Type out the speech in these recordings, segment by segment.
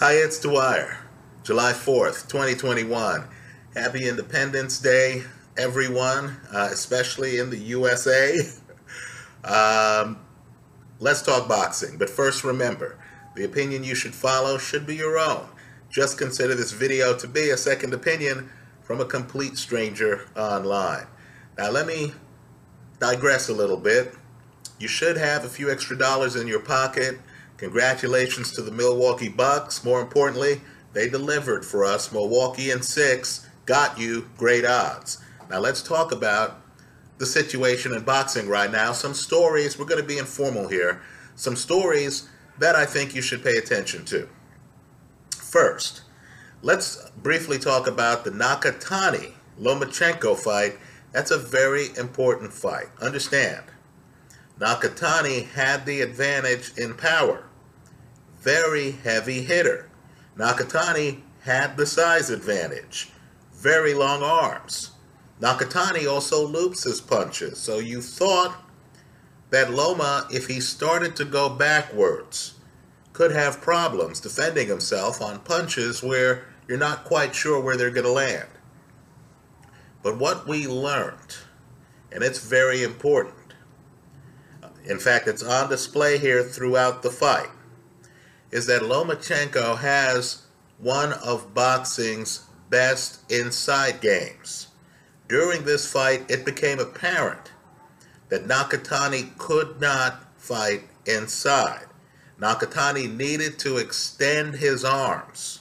Hi, it's Dwyer. July 4th, 2021. Happy Independence Day, everyone, uh, especially in the USA. um, let's talk boxing. But first, remember the opinion you should follow should be your own. Just consider this video to be a second opinion from a complete stranger online. Now, let me digress a little bit. You should have a few extra dollars in your pocket Congratulations to the Milwaukee Bucks. More importantly, they delivered for us. Milwaukee in six got you great odds. Now let's talk about the situation in boxing right now. Some stories, we're going to be informal here, some stories that I think you should pay attention to. First, let's briefly talk about the Nakatani Lomachenko fight. That's a very important fight. Understand, Nakatani had the advantage in power very heavy hitter. Nakatani had the size advantage, very long arms. Nakatani also loops his punches, so you thought that Loma, if he started to go backwards, could have problems defending himself on punches where you're not quite sure where they're going to land. But what we learned, and it's very important, in fact, it's on display here throughout the fight, is that Lomachenko has one of boxing's best inside games. During this fight, it became apparent that Nakatani could not fight inside. Nakatani needed to extend his arms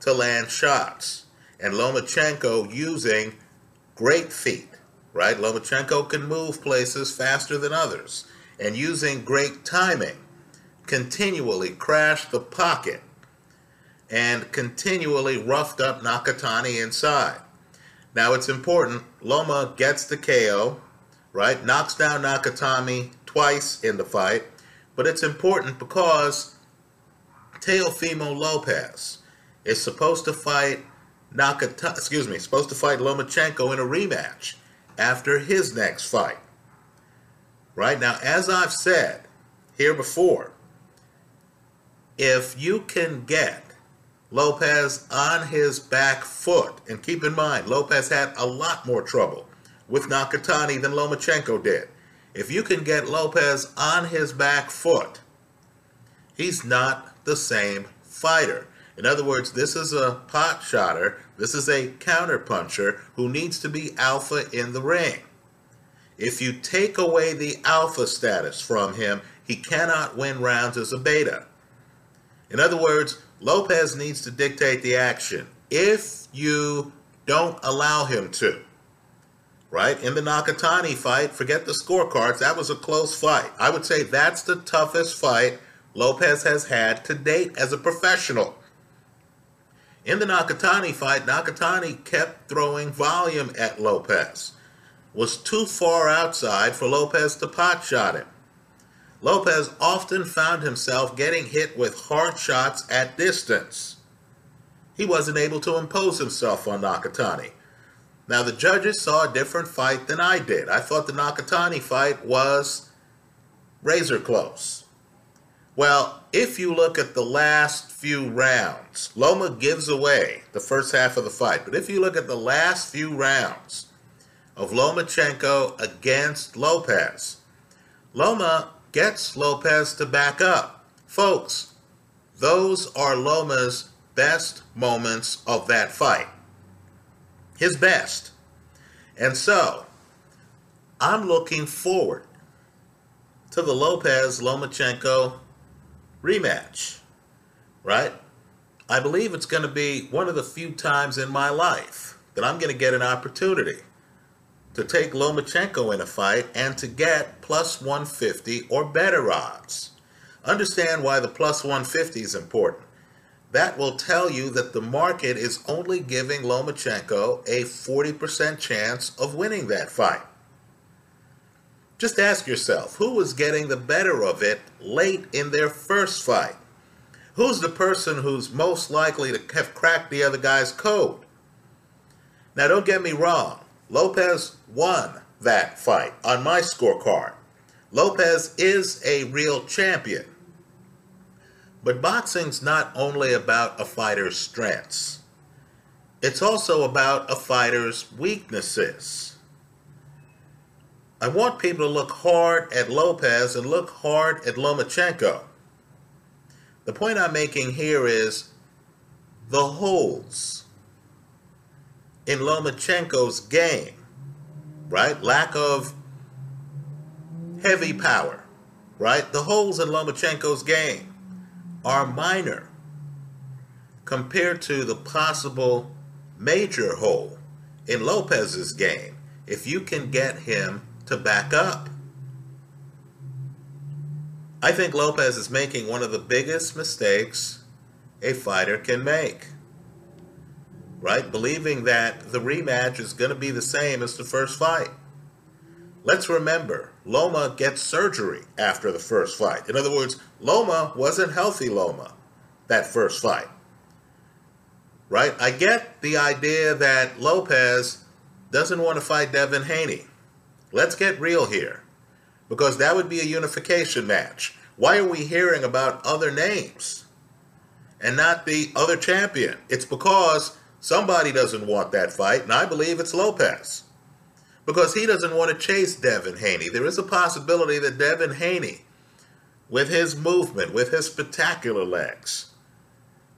to land shots. And Lomachenko using great feet, right? Lomachenko can move places faster than others. And using great timing, continually crashed the pocket and continually roughed up Nakatani inside. Now it's important, Loma gets the KO, right? Knocks down Nakatani twice in the fight, but it's important because Teofimo Lopez is supposed to fight Nakata, excuse me, supposed to fight Lomachenko in a rematch after his next fight. Right now, as I've said here before, if you can get Lopez on his back foot, and keep in mind, Lopez had a lot more trouble with Nakatani than Lomachenko did. If you can get Lopez on his back foot, he's not the same fighter. In other words, this is a pot shotter, this is a counter puncher who needs to be alpha in the ring. If you take away the alpha status from him, he cannot win rounds as a beta. In other words, Lopez needs to dictate the action if you don't allow him to. Right? In the Nakatani fight, forget the scorecards. That was a close fight. I would say that's the toughest fight Lopez has had to date as a professional. In the Nakatani fight, Nakatani kept throwing volume at Lopez. Was too far outside for Lopez to pot shot him. Lopez often found himself getting hit with hard shots at distance. He wasn't able to impose himself on Nakatani. Now, the judges saw a different fight than I did. I thought the Nakatani fight was razor close. Well, if you look at the last few rounds, Loma gives away the first half of the fight. But if you look at the last few rounds of Lomachenko against Lopez, Loma gets Lopez to back up. Folks, those are Loma's best moments of that fight. His best. And so, I'm looking forward to the Lopez Lomachenko rematch, right? I believe it's going to be one of the few times in my life that I'm going to get an opportunity to take Lomachenko in a fight and to get plus 150 or better odds. Understand why the plus 150 is important. That will tell you that the market is only giving Lomachenko a 40% chance of winning that fight. Just ask yourself, who was getting the better of it late in their first fight? Who's the person who's most likely to have cracked the other guy's code? Now, don't get me wrong. Lopez won that fight on my scorecard. Lopez is a real champion. But boxing's not only about a fighter's strengths, it's also about a fighter's weaknesses. I want people to look hard at Lopez and look hard at Lomachenko. The point I'm making here is the holes in Lomachenko's game, right? Lack of heavy power, right? The holes in Lomachenko's game are minor compared to the possible major hole in Lopez's game if you can get him to back up. I think Lopez is making one of the biggest mistakes a fighter can make. Right? Believing that the rematch is going to be the same as the first fight. Let's remember, Loma gets surgery after the first fight. In other words, Loma wasn't healthy Loma that first fight. Right? I get the idea that Lopez doesn't want to fight Devin Haney. Let's get real here. Because that would be a unification match. Why are we hearing about other names and not the other champion? It's because somebody doesn't want that fight, and I believe it's Lopez. Because he doesn't want to chase Devin Haney. There is a possibility that Devin Haney, with his movement, with his spectacular legs,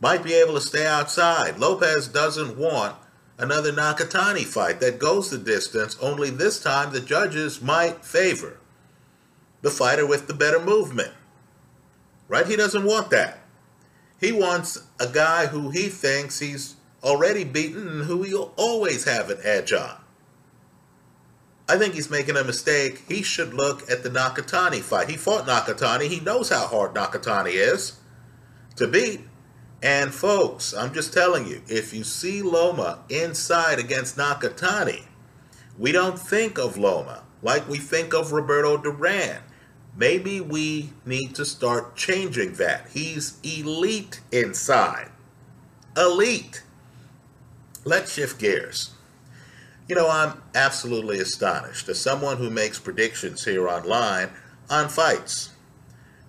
might be able to stay outside. Lopez doesn't want another Nakatani fight that goes the distance, only this time the judges might favor the fighter with the better movement. Right? He doesn't want that. He wants a guy who he thinks he's already beaten and who he'll always have an edge on. I think he's making a mistake. He should look at the Nakatani fight. He fought Nakatani. He knows how hard Nakatani is to beat. And folks, I'm just telling you, if you see Loma inside against Nakatani, we don't think of Loma like we think of Roberto Duran. Maybe we need to start changing that. He's elite inside. Elite. Let's shift gears. You know, I'm absolutely astonished as someone who makes predictions here online on fights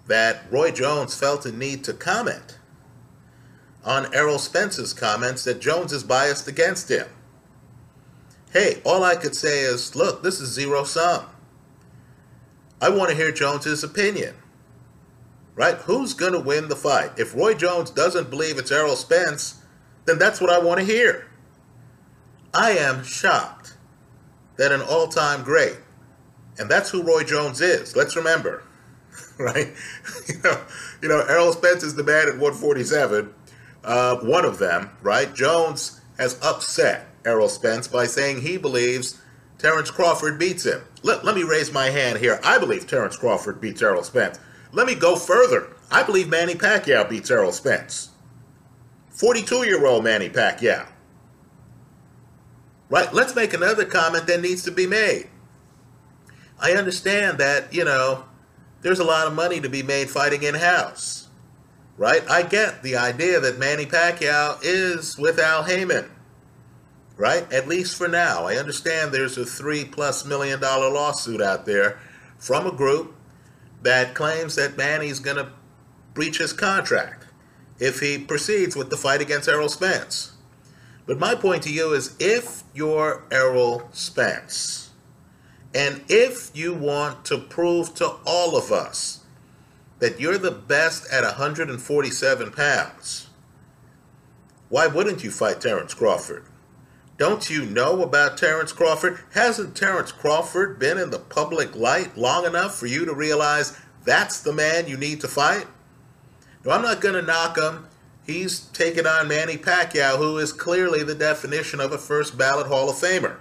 that Roy Jones felt a need to comment on Errol Spence's comments that Jones is biased against him. Hey, all I could say is, look, this is zero sum. I want to hear Jones's opinion. Right? Who's going to win the fight? If Roy Jones doesn't believe it's Errol Spence, then that's what I want to hear. I am shocked that an all-time great, and that's who Roy Jones is. Let's remember, right? you know, you know, Errol Spence is the man at 147 uh, one of them, right? Jones has upset Errol Spence by saying he believes Terence Crawford beats him. Let, let me raise my hand here. I believe Terence Crawford beats Errol Spence. Let me go further. I believe Manny Pacquiao beats Errol Spence. 42 year old Manny Pacquiao. Right? Let's make another comment that needs to be made. I understand that, you know, there's a lot of money to be made fighting in house right? I get the idea that Manny Pacquiao is with Al Haymon, right? At least for now. I understand there's a three plus million dollar lawsuit out there from a group that claims that Manny's going to breach his contract if he proceeds with the fight against Errol Spence. But my point to you is if you're Errol Spence, and if you want to prove to all of us that you're the best at 147 pounds, why wouldn't you fight Terence Crawford? Don't you know about Terence Crawford? Hasn't Terence Crawford been in the public light long enough for you to realize that's the man you need to fight? No, I'm not going to knock him. He's taken on Manny Pacquiao, who is clearly the definition of a first ballot Hall of Famer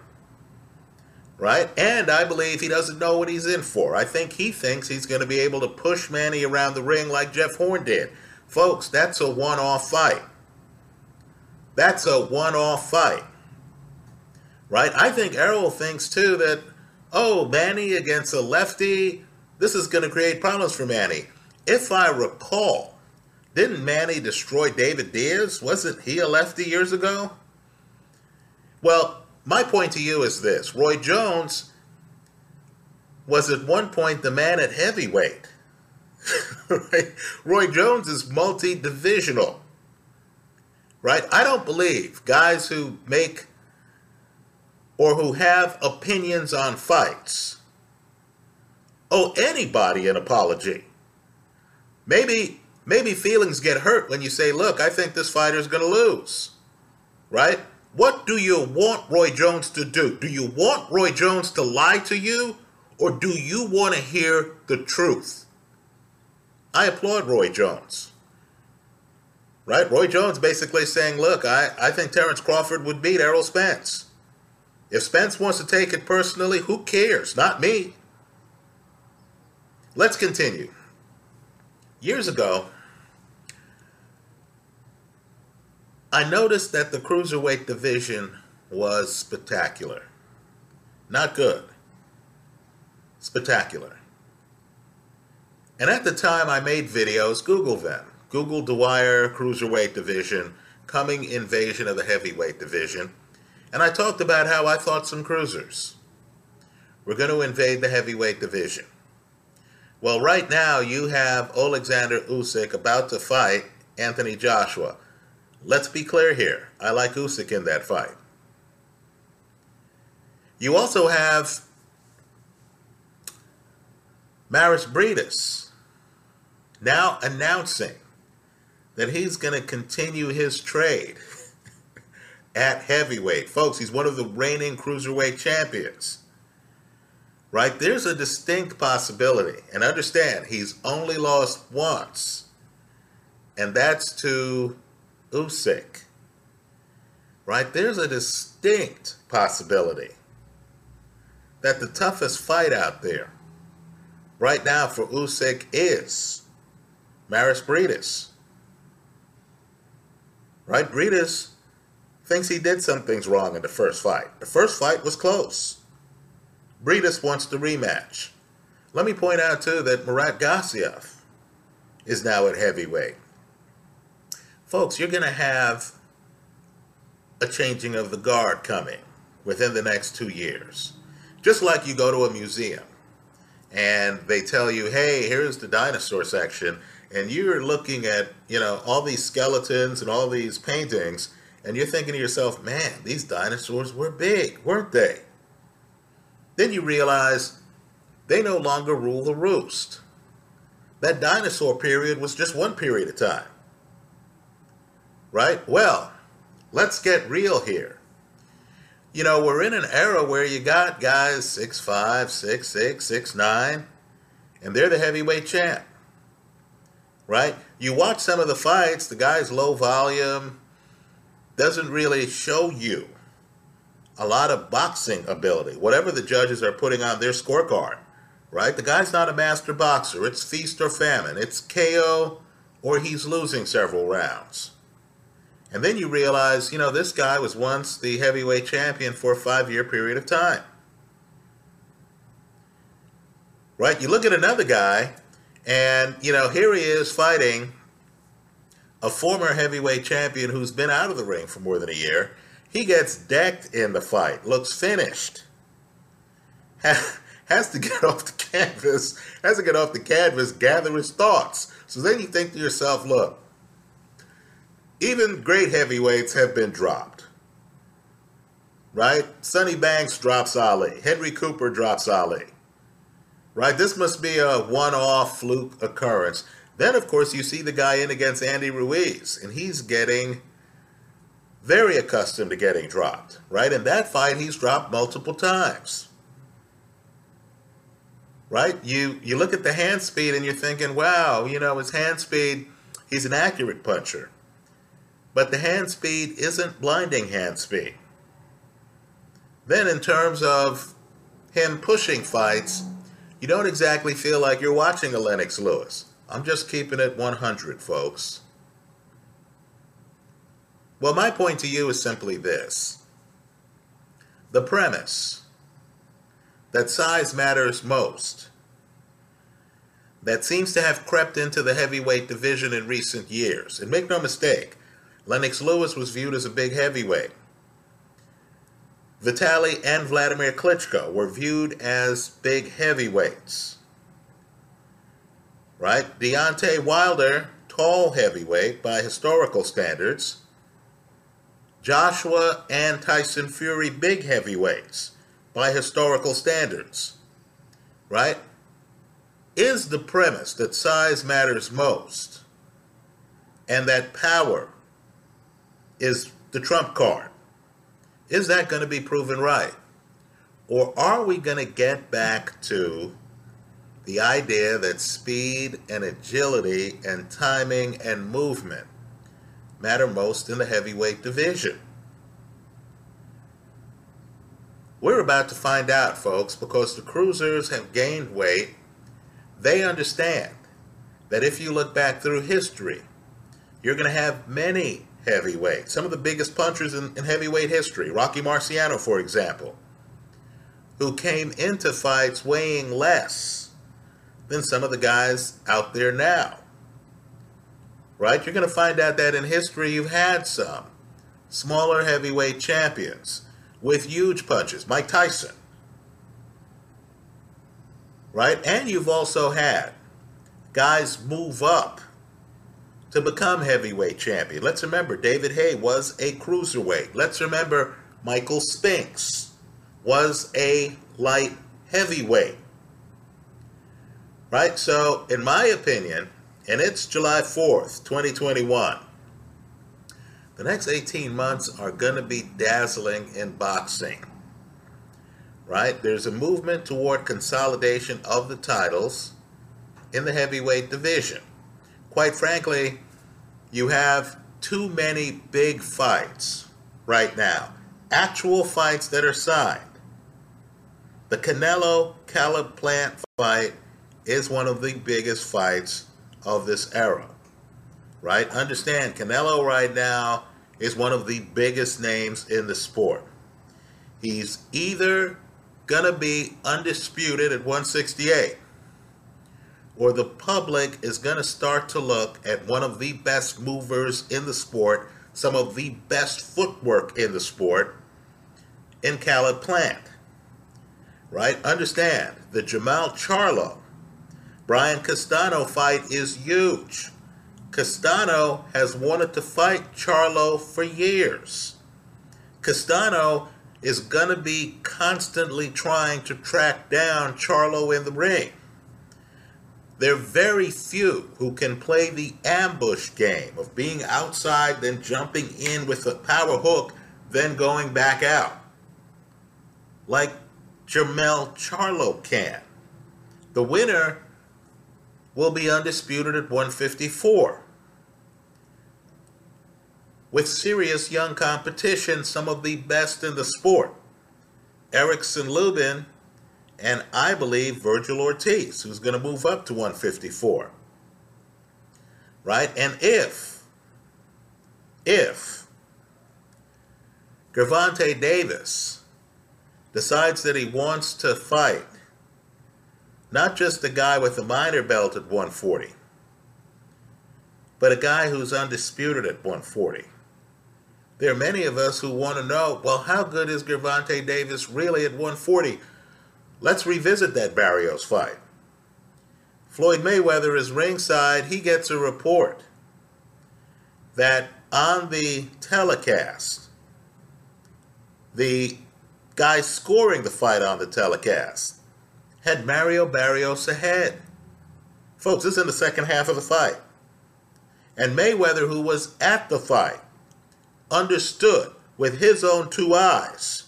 right? And I believe he doesn't know what he's in for. I think he thinks he's going to be able to push Manny around the ring like Jeff Horn did. Folks, that's a one off fight. That's a one off fight. Right? I think Errol thinks too that, oh, Manny against a lefty, this is going to create problems for Manny. If I recall, didn't Manny destroy David Diaz? Wasn't he a lefty years ago? Well, my point to you is this Roy Jones was at one point the man at heavyweight. right? Roy Jones is multi-divisional. Right? I don't believe guys who make or who have opinions on fights owe anybody an apology. Maybe maybe feelings get hurt when you say, "Look, I think this fighter is going to lose." Right? What do you want Roy Jones to do? Do you want Roy Jones to lie to you or do you want to hear the truth? I applaud Roy Jones. Right? Roy Jones basically saying, look, I, I think Terence Crawford would beat Errol Spence. If Spence wants to take it personally, who cares? Not me. Let's continue. Years ago, I noticed that the cruiserweight division was spectacular. Not good. Spectacular. And at the time I made videos, Google them. Google Dwyer Cruiserweight Division, coming invasion of the heavyweight division. And I talked about how I thought some cruisers were going to invade the heavyweight division. Well, right now you have Alexander Usyk about to fight Anthony Joshua. Let's be clear here. I like Usyk in that fight. You also have Mairis Briedis now announcing that he's going to continue his trade at heavyweight. Folks, he's one of the reigning cruiserweight champions. Right? There's a distinct possibility. And understand, he's only lost once. And that's to Usyk. Right? There's a distinct possibility that the toughest fight out there right now for Usyk is Mairis Briedis. Right? Briedis thinks he did some things wrong in the first fight. The first fight was close. Briedis wants the rematch. Let me point out, too, that Murat Gassiev is now at heavyweight. Folks, you're going to have a changing of the guard coming within the next two years. Just like you go to a museum and they tell you, hey, here's the dinosaur section, and you're looking at, you know, all these skeletons and all these paintings, and you're thinking to yourself, man, these dinosaurs were big, weren't they? Then you realize they no longer rule the roost. That dinosaur period was just one period of time. Right? Well, let's get real here. You know, we're in an era where you got guys 6'5, 6'6, 6'9, and they're the heavyweight champ. Right? You watch some of the fights, the guy's low volume doesn't really show you a lot of boxing ability, whatever the judges are putting on their scorecard, right? The guy's not a master boxer. It's feast or famine. It's KO or he's losing several rounds. And then you realize, you know, this guy was once the heavyweight champion for a five year period of time. Right? You look at another guy, and, you know, here he is fighting a former heavyweight champion who's been out of the ring for more than a year he gets decked in the fight, looks finished. Has to get off the canvas, has to get off the canvas, gather his thoughts. So then you think to yourself, look, even great heavyweights have been dropped. Right? Sonny Banks drops Ali. Henry Cooper drops Ali. Right? This must be a one off fluke occurrence. Then, of course, you see the guy in against Andy Ruiz, and he's getting very accustomed to getting dropped, right? In that fight, he's dropped multiple times. Right? You you look at the hand speed and you're thinking, wow, you know, his hand speed, he's an accurate puncher. But the hand speed isn't blinding hand speed. Then in terms of him pushing fights, you don't exactly feel like you're watching a Lennox Lewis. I'm just keeping it 100, folks. Well, my point to you is simply this the premise that size matters most, that seems to have crept into the heavyweight division in recent years. And make no mistake, Lennox Lewis was viewed as a big heavyweight. Vitaly and Vladimir Klitschko were viewed as big heavyweights. right? Deontay Wilder, tall heavyweight by historical standards. Joshua and Tyson Fury, big heavyweights by historical standards, right? Is the premise that size matters most and that power is the trump card? Is that going to be proven right? Or are we going to get back to the idea that speed and agility and timing and movement matter most in the heavyweight division? We're about to find out, folks, because the cruisers have gained weight. They understand that if you look back through history, you're going to have many heavyweights, some of the biggest punchers in, in heavyweight history, Rocky Marciano, for example, who came into fights weighing less than some of the guys out there now. Right? You're going to find out that in history you've had some smaller heavyweight champions with huge punches, Mike Tyson. Right? And you've also had guys move up to become heavyweight champion. Let's remember David Haye was a cruiserweight. Let's remember Michael Spinks was a light heavyweight. Right? So, in my opinion, and it's July 4th, 2021, the next 18 months are going to be dazzling in boxing. Right? There's a movement toward consolidation of the titles in the heavyweight division. Quite frankly, you have too many big fights right now. Actual fights that are signed. The Canelo Caleb Plant fight is one of the biggest fights of this era. Right? Understand, Canelo right now is one of the biggest names in the sport. He's either going to be undisputed at 168 or the public is going to start to look at one of the best movers in the sport, some of the best footwork in the sport, in Caleb Plant. Right? Understand, the Jermell Charlo, Brian Castano fight is huge. Castano has wanted to fight Charlo for years. Castano is going to be constantly trying to track down Charlo in the ring. There are very few who can play the ambush game of being outside, then jumping in with a power hook, then going back out. Like Jermell Charlo can. The winner will be undisputed at 154. With serious young competition, some of the best in the sport. Erickson Lubin and I believe Vergil Ortiz, who's going to move up to 154. Right? And if, if Gervonta Davis decides that he wants to fight not just the guy with the minor belt at 140, but a guy who's undisputed at 140. There are many of us who want to know, well, how good is Gervonta Davis really at 140? Let's revisit that Barrios fight. Floyd Mayweather is ringside. He gets a report that on the telecast, the guy scoring the fight on the telecast had Mario Barrios ahead. Folks, this is in the second half of the fight. And Mayweather, who was at the fight, understood with his own two eyes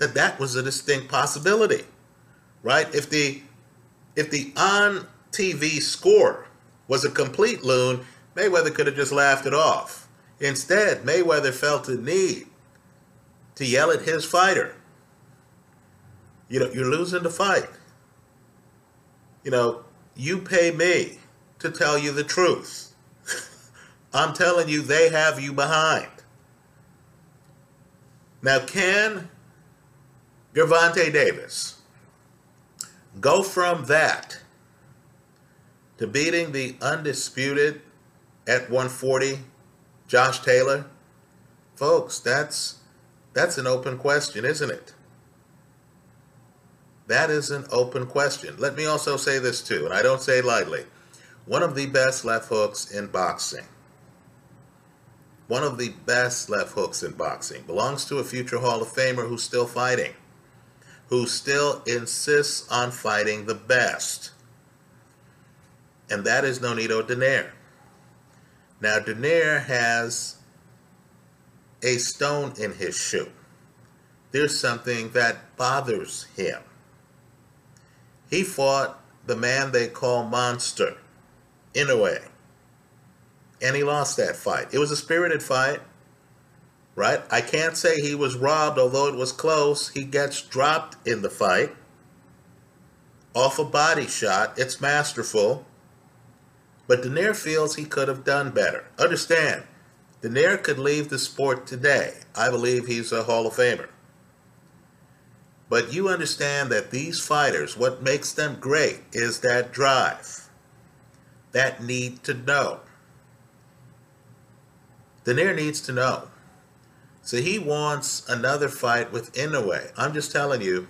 that that was a distinct possibility, right? If the if the on TV score was a complete loon, Mayweather could have just laughed it off. Instead, Mayweather felt the need to yell at his fighter. You know, you're losing the fight. You know, you pay me to tell you the truth. I'm telling you, they have you behind. Now, can Gervonta Davis. Go from that to beating the undisputed at 140 Josh Taylor. Folks, that's that's an open question, isn't it? That is an open question. Let me also say this too, and I don't say lightly. One of the best left hooks in boxing, one of the best left hooks in boxing, belongs to a future Hall of Famer who's still fighting, who still insists on fighting the best. And that is Nonito Donaire. Now, Donaire has a stone in his shoe. There's something that bothers him. He fought the man they call Monster, Inoue. And he lost that fight. It was a spirited fight, right? I can't say he was robbed, although it was close. He gets dropped in the fight off a body shot. It's masterful. But Donaire feels he could have done better. Understand, Donaire could leave the sport today. I believe he's a Hall of Famer. But you understand that these fighters, what makes them great is that drive, that need to know. Donaire needs to know. So he wants another fight with Inoue. I'm just telling you,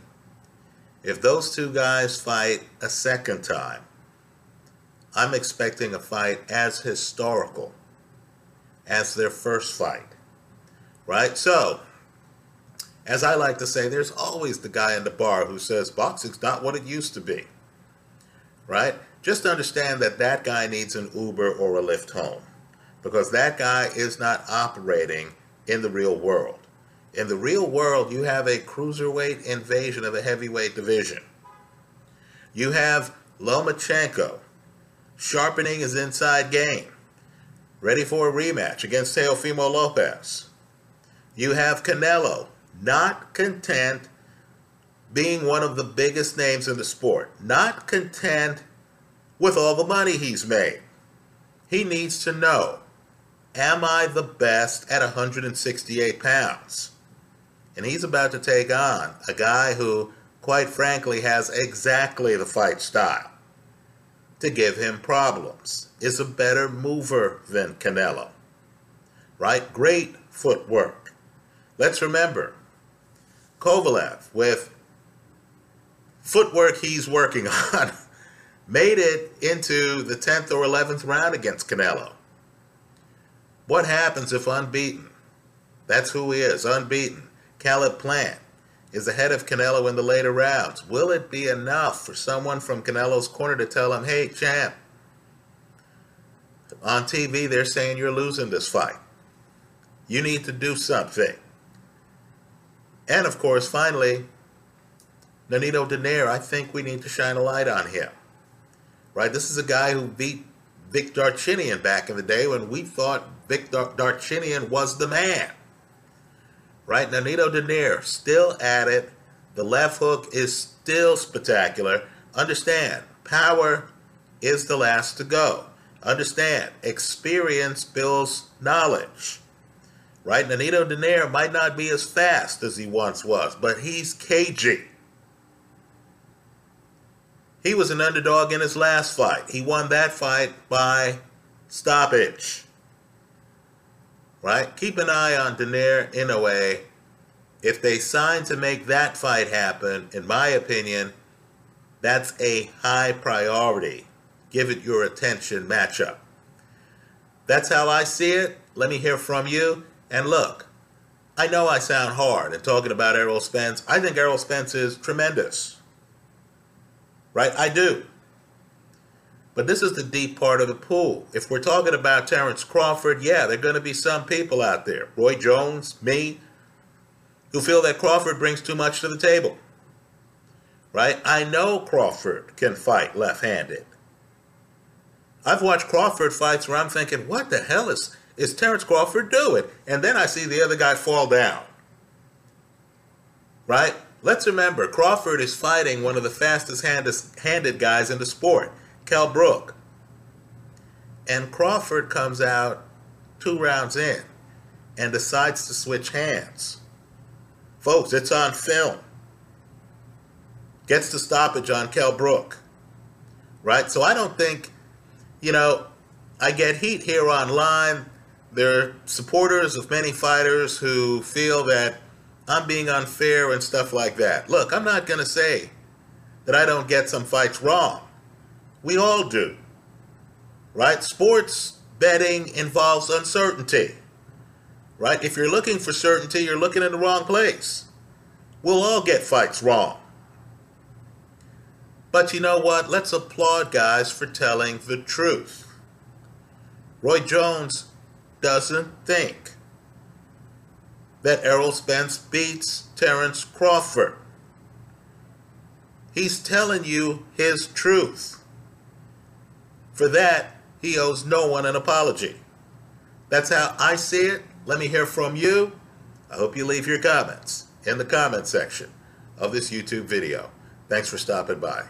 if those two guys fight a second time, I'm expecting a fight as historical as their first fight. Right? So, as I like to say, there's always the guy in the bar who says boxing's not what it used to be. Right? Just understand that that guy needs an Uber or a Lyft home because that guy is not operating in the real world. In the real world, you have a cruiserweight invasion of a heavyweight division. You have Lomachenko, sharpening his inside game, ready for a rematch against Teofimo Lopez. You have Canelo, not content being one of the biggest names in the sport, not content with all the money he's made. He needs to know, am I the best at 168 pounds? And he's about to take on a guy who, quite frankly, has exactly the fight style to give him problems. Is a better mover than Canelo. Right? Great footwork. Let's remember, Kovalev, with footwork he's working on, made it into the 10th or 11th round against Canelo. What happens if unbeaten? That's who he is, unbeaten. Caleb Plant is ahead of Canelo in the later rounds. Will it be enough for someone from Canelo's corner to tell him, hey, champ, on TV they're saying you're losing this fight. You need to do something. And of course, finally, Nonito Donaire, I think we need to shine a light on him. Right? This is a guy who beat Vic Darchinyan back in the day when we thought Vic Dar- Darchinyan was the man right? Nonito Donaire still at it. The left hook is still spectacular. Understand, power is the last to go. Understand, experience builds knowledge. Right? Nonito Donaire might not be as fast as he once was, but he's cagey. He was an underdog in his last fight. He won that fight by stoppage right? Keep an eye on Donaire Inoue. If they sign to make that fight happen, in my opinion, that's a high priority. Give it your attention matchup. That's how I see it. Let me hear from you. And look, I know I sound hard in talking about Errol Spence. I think Errol Spence is tremendous. Right? I do. But this is the deep part of the pool. If we're talking about Terence Crawford, yeah, there are going to be some people out there, Roy Jones, me, who feel that Crawford brings too much to the table. Right? I know Crawford can fight left handed. I've watched Crawford fights where I'm thinking, what the hell is, is Terence Crawford doing? And then I see the other guy fall down. Right? Let's remember, Crawford is fighting one of the fastest handed guys in the sport. Kell Brook. And Crawford comes out two rounds in and decides to switch hands. Folks, it's on film. Gets the stoppage on Kell Brook. Right? So I don't think, you know, I get heat here online. There are supporters of many fighters who feel that I'm being unfair and stuff like that. Look, I'm not going to say that I don't get some fights wrong. We all do. Right? Sports betting involves uncertainty. Right? If you're looking for certainty, you're looking in the wrong place. We'll all get fights wrong. But you know what? Let's applaud guys for telling the truth. Roy Jones doesn't think that Errol Spence beats Terence Crawford. He's telling you his truth. For that, he owes no one an apology. That's how I see it. Let me hear from you. I hope you leave your comments in the comment section of this YouTube video. Thanks for stopping by.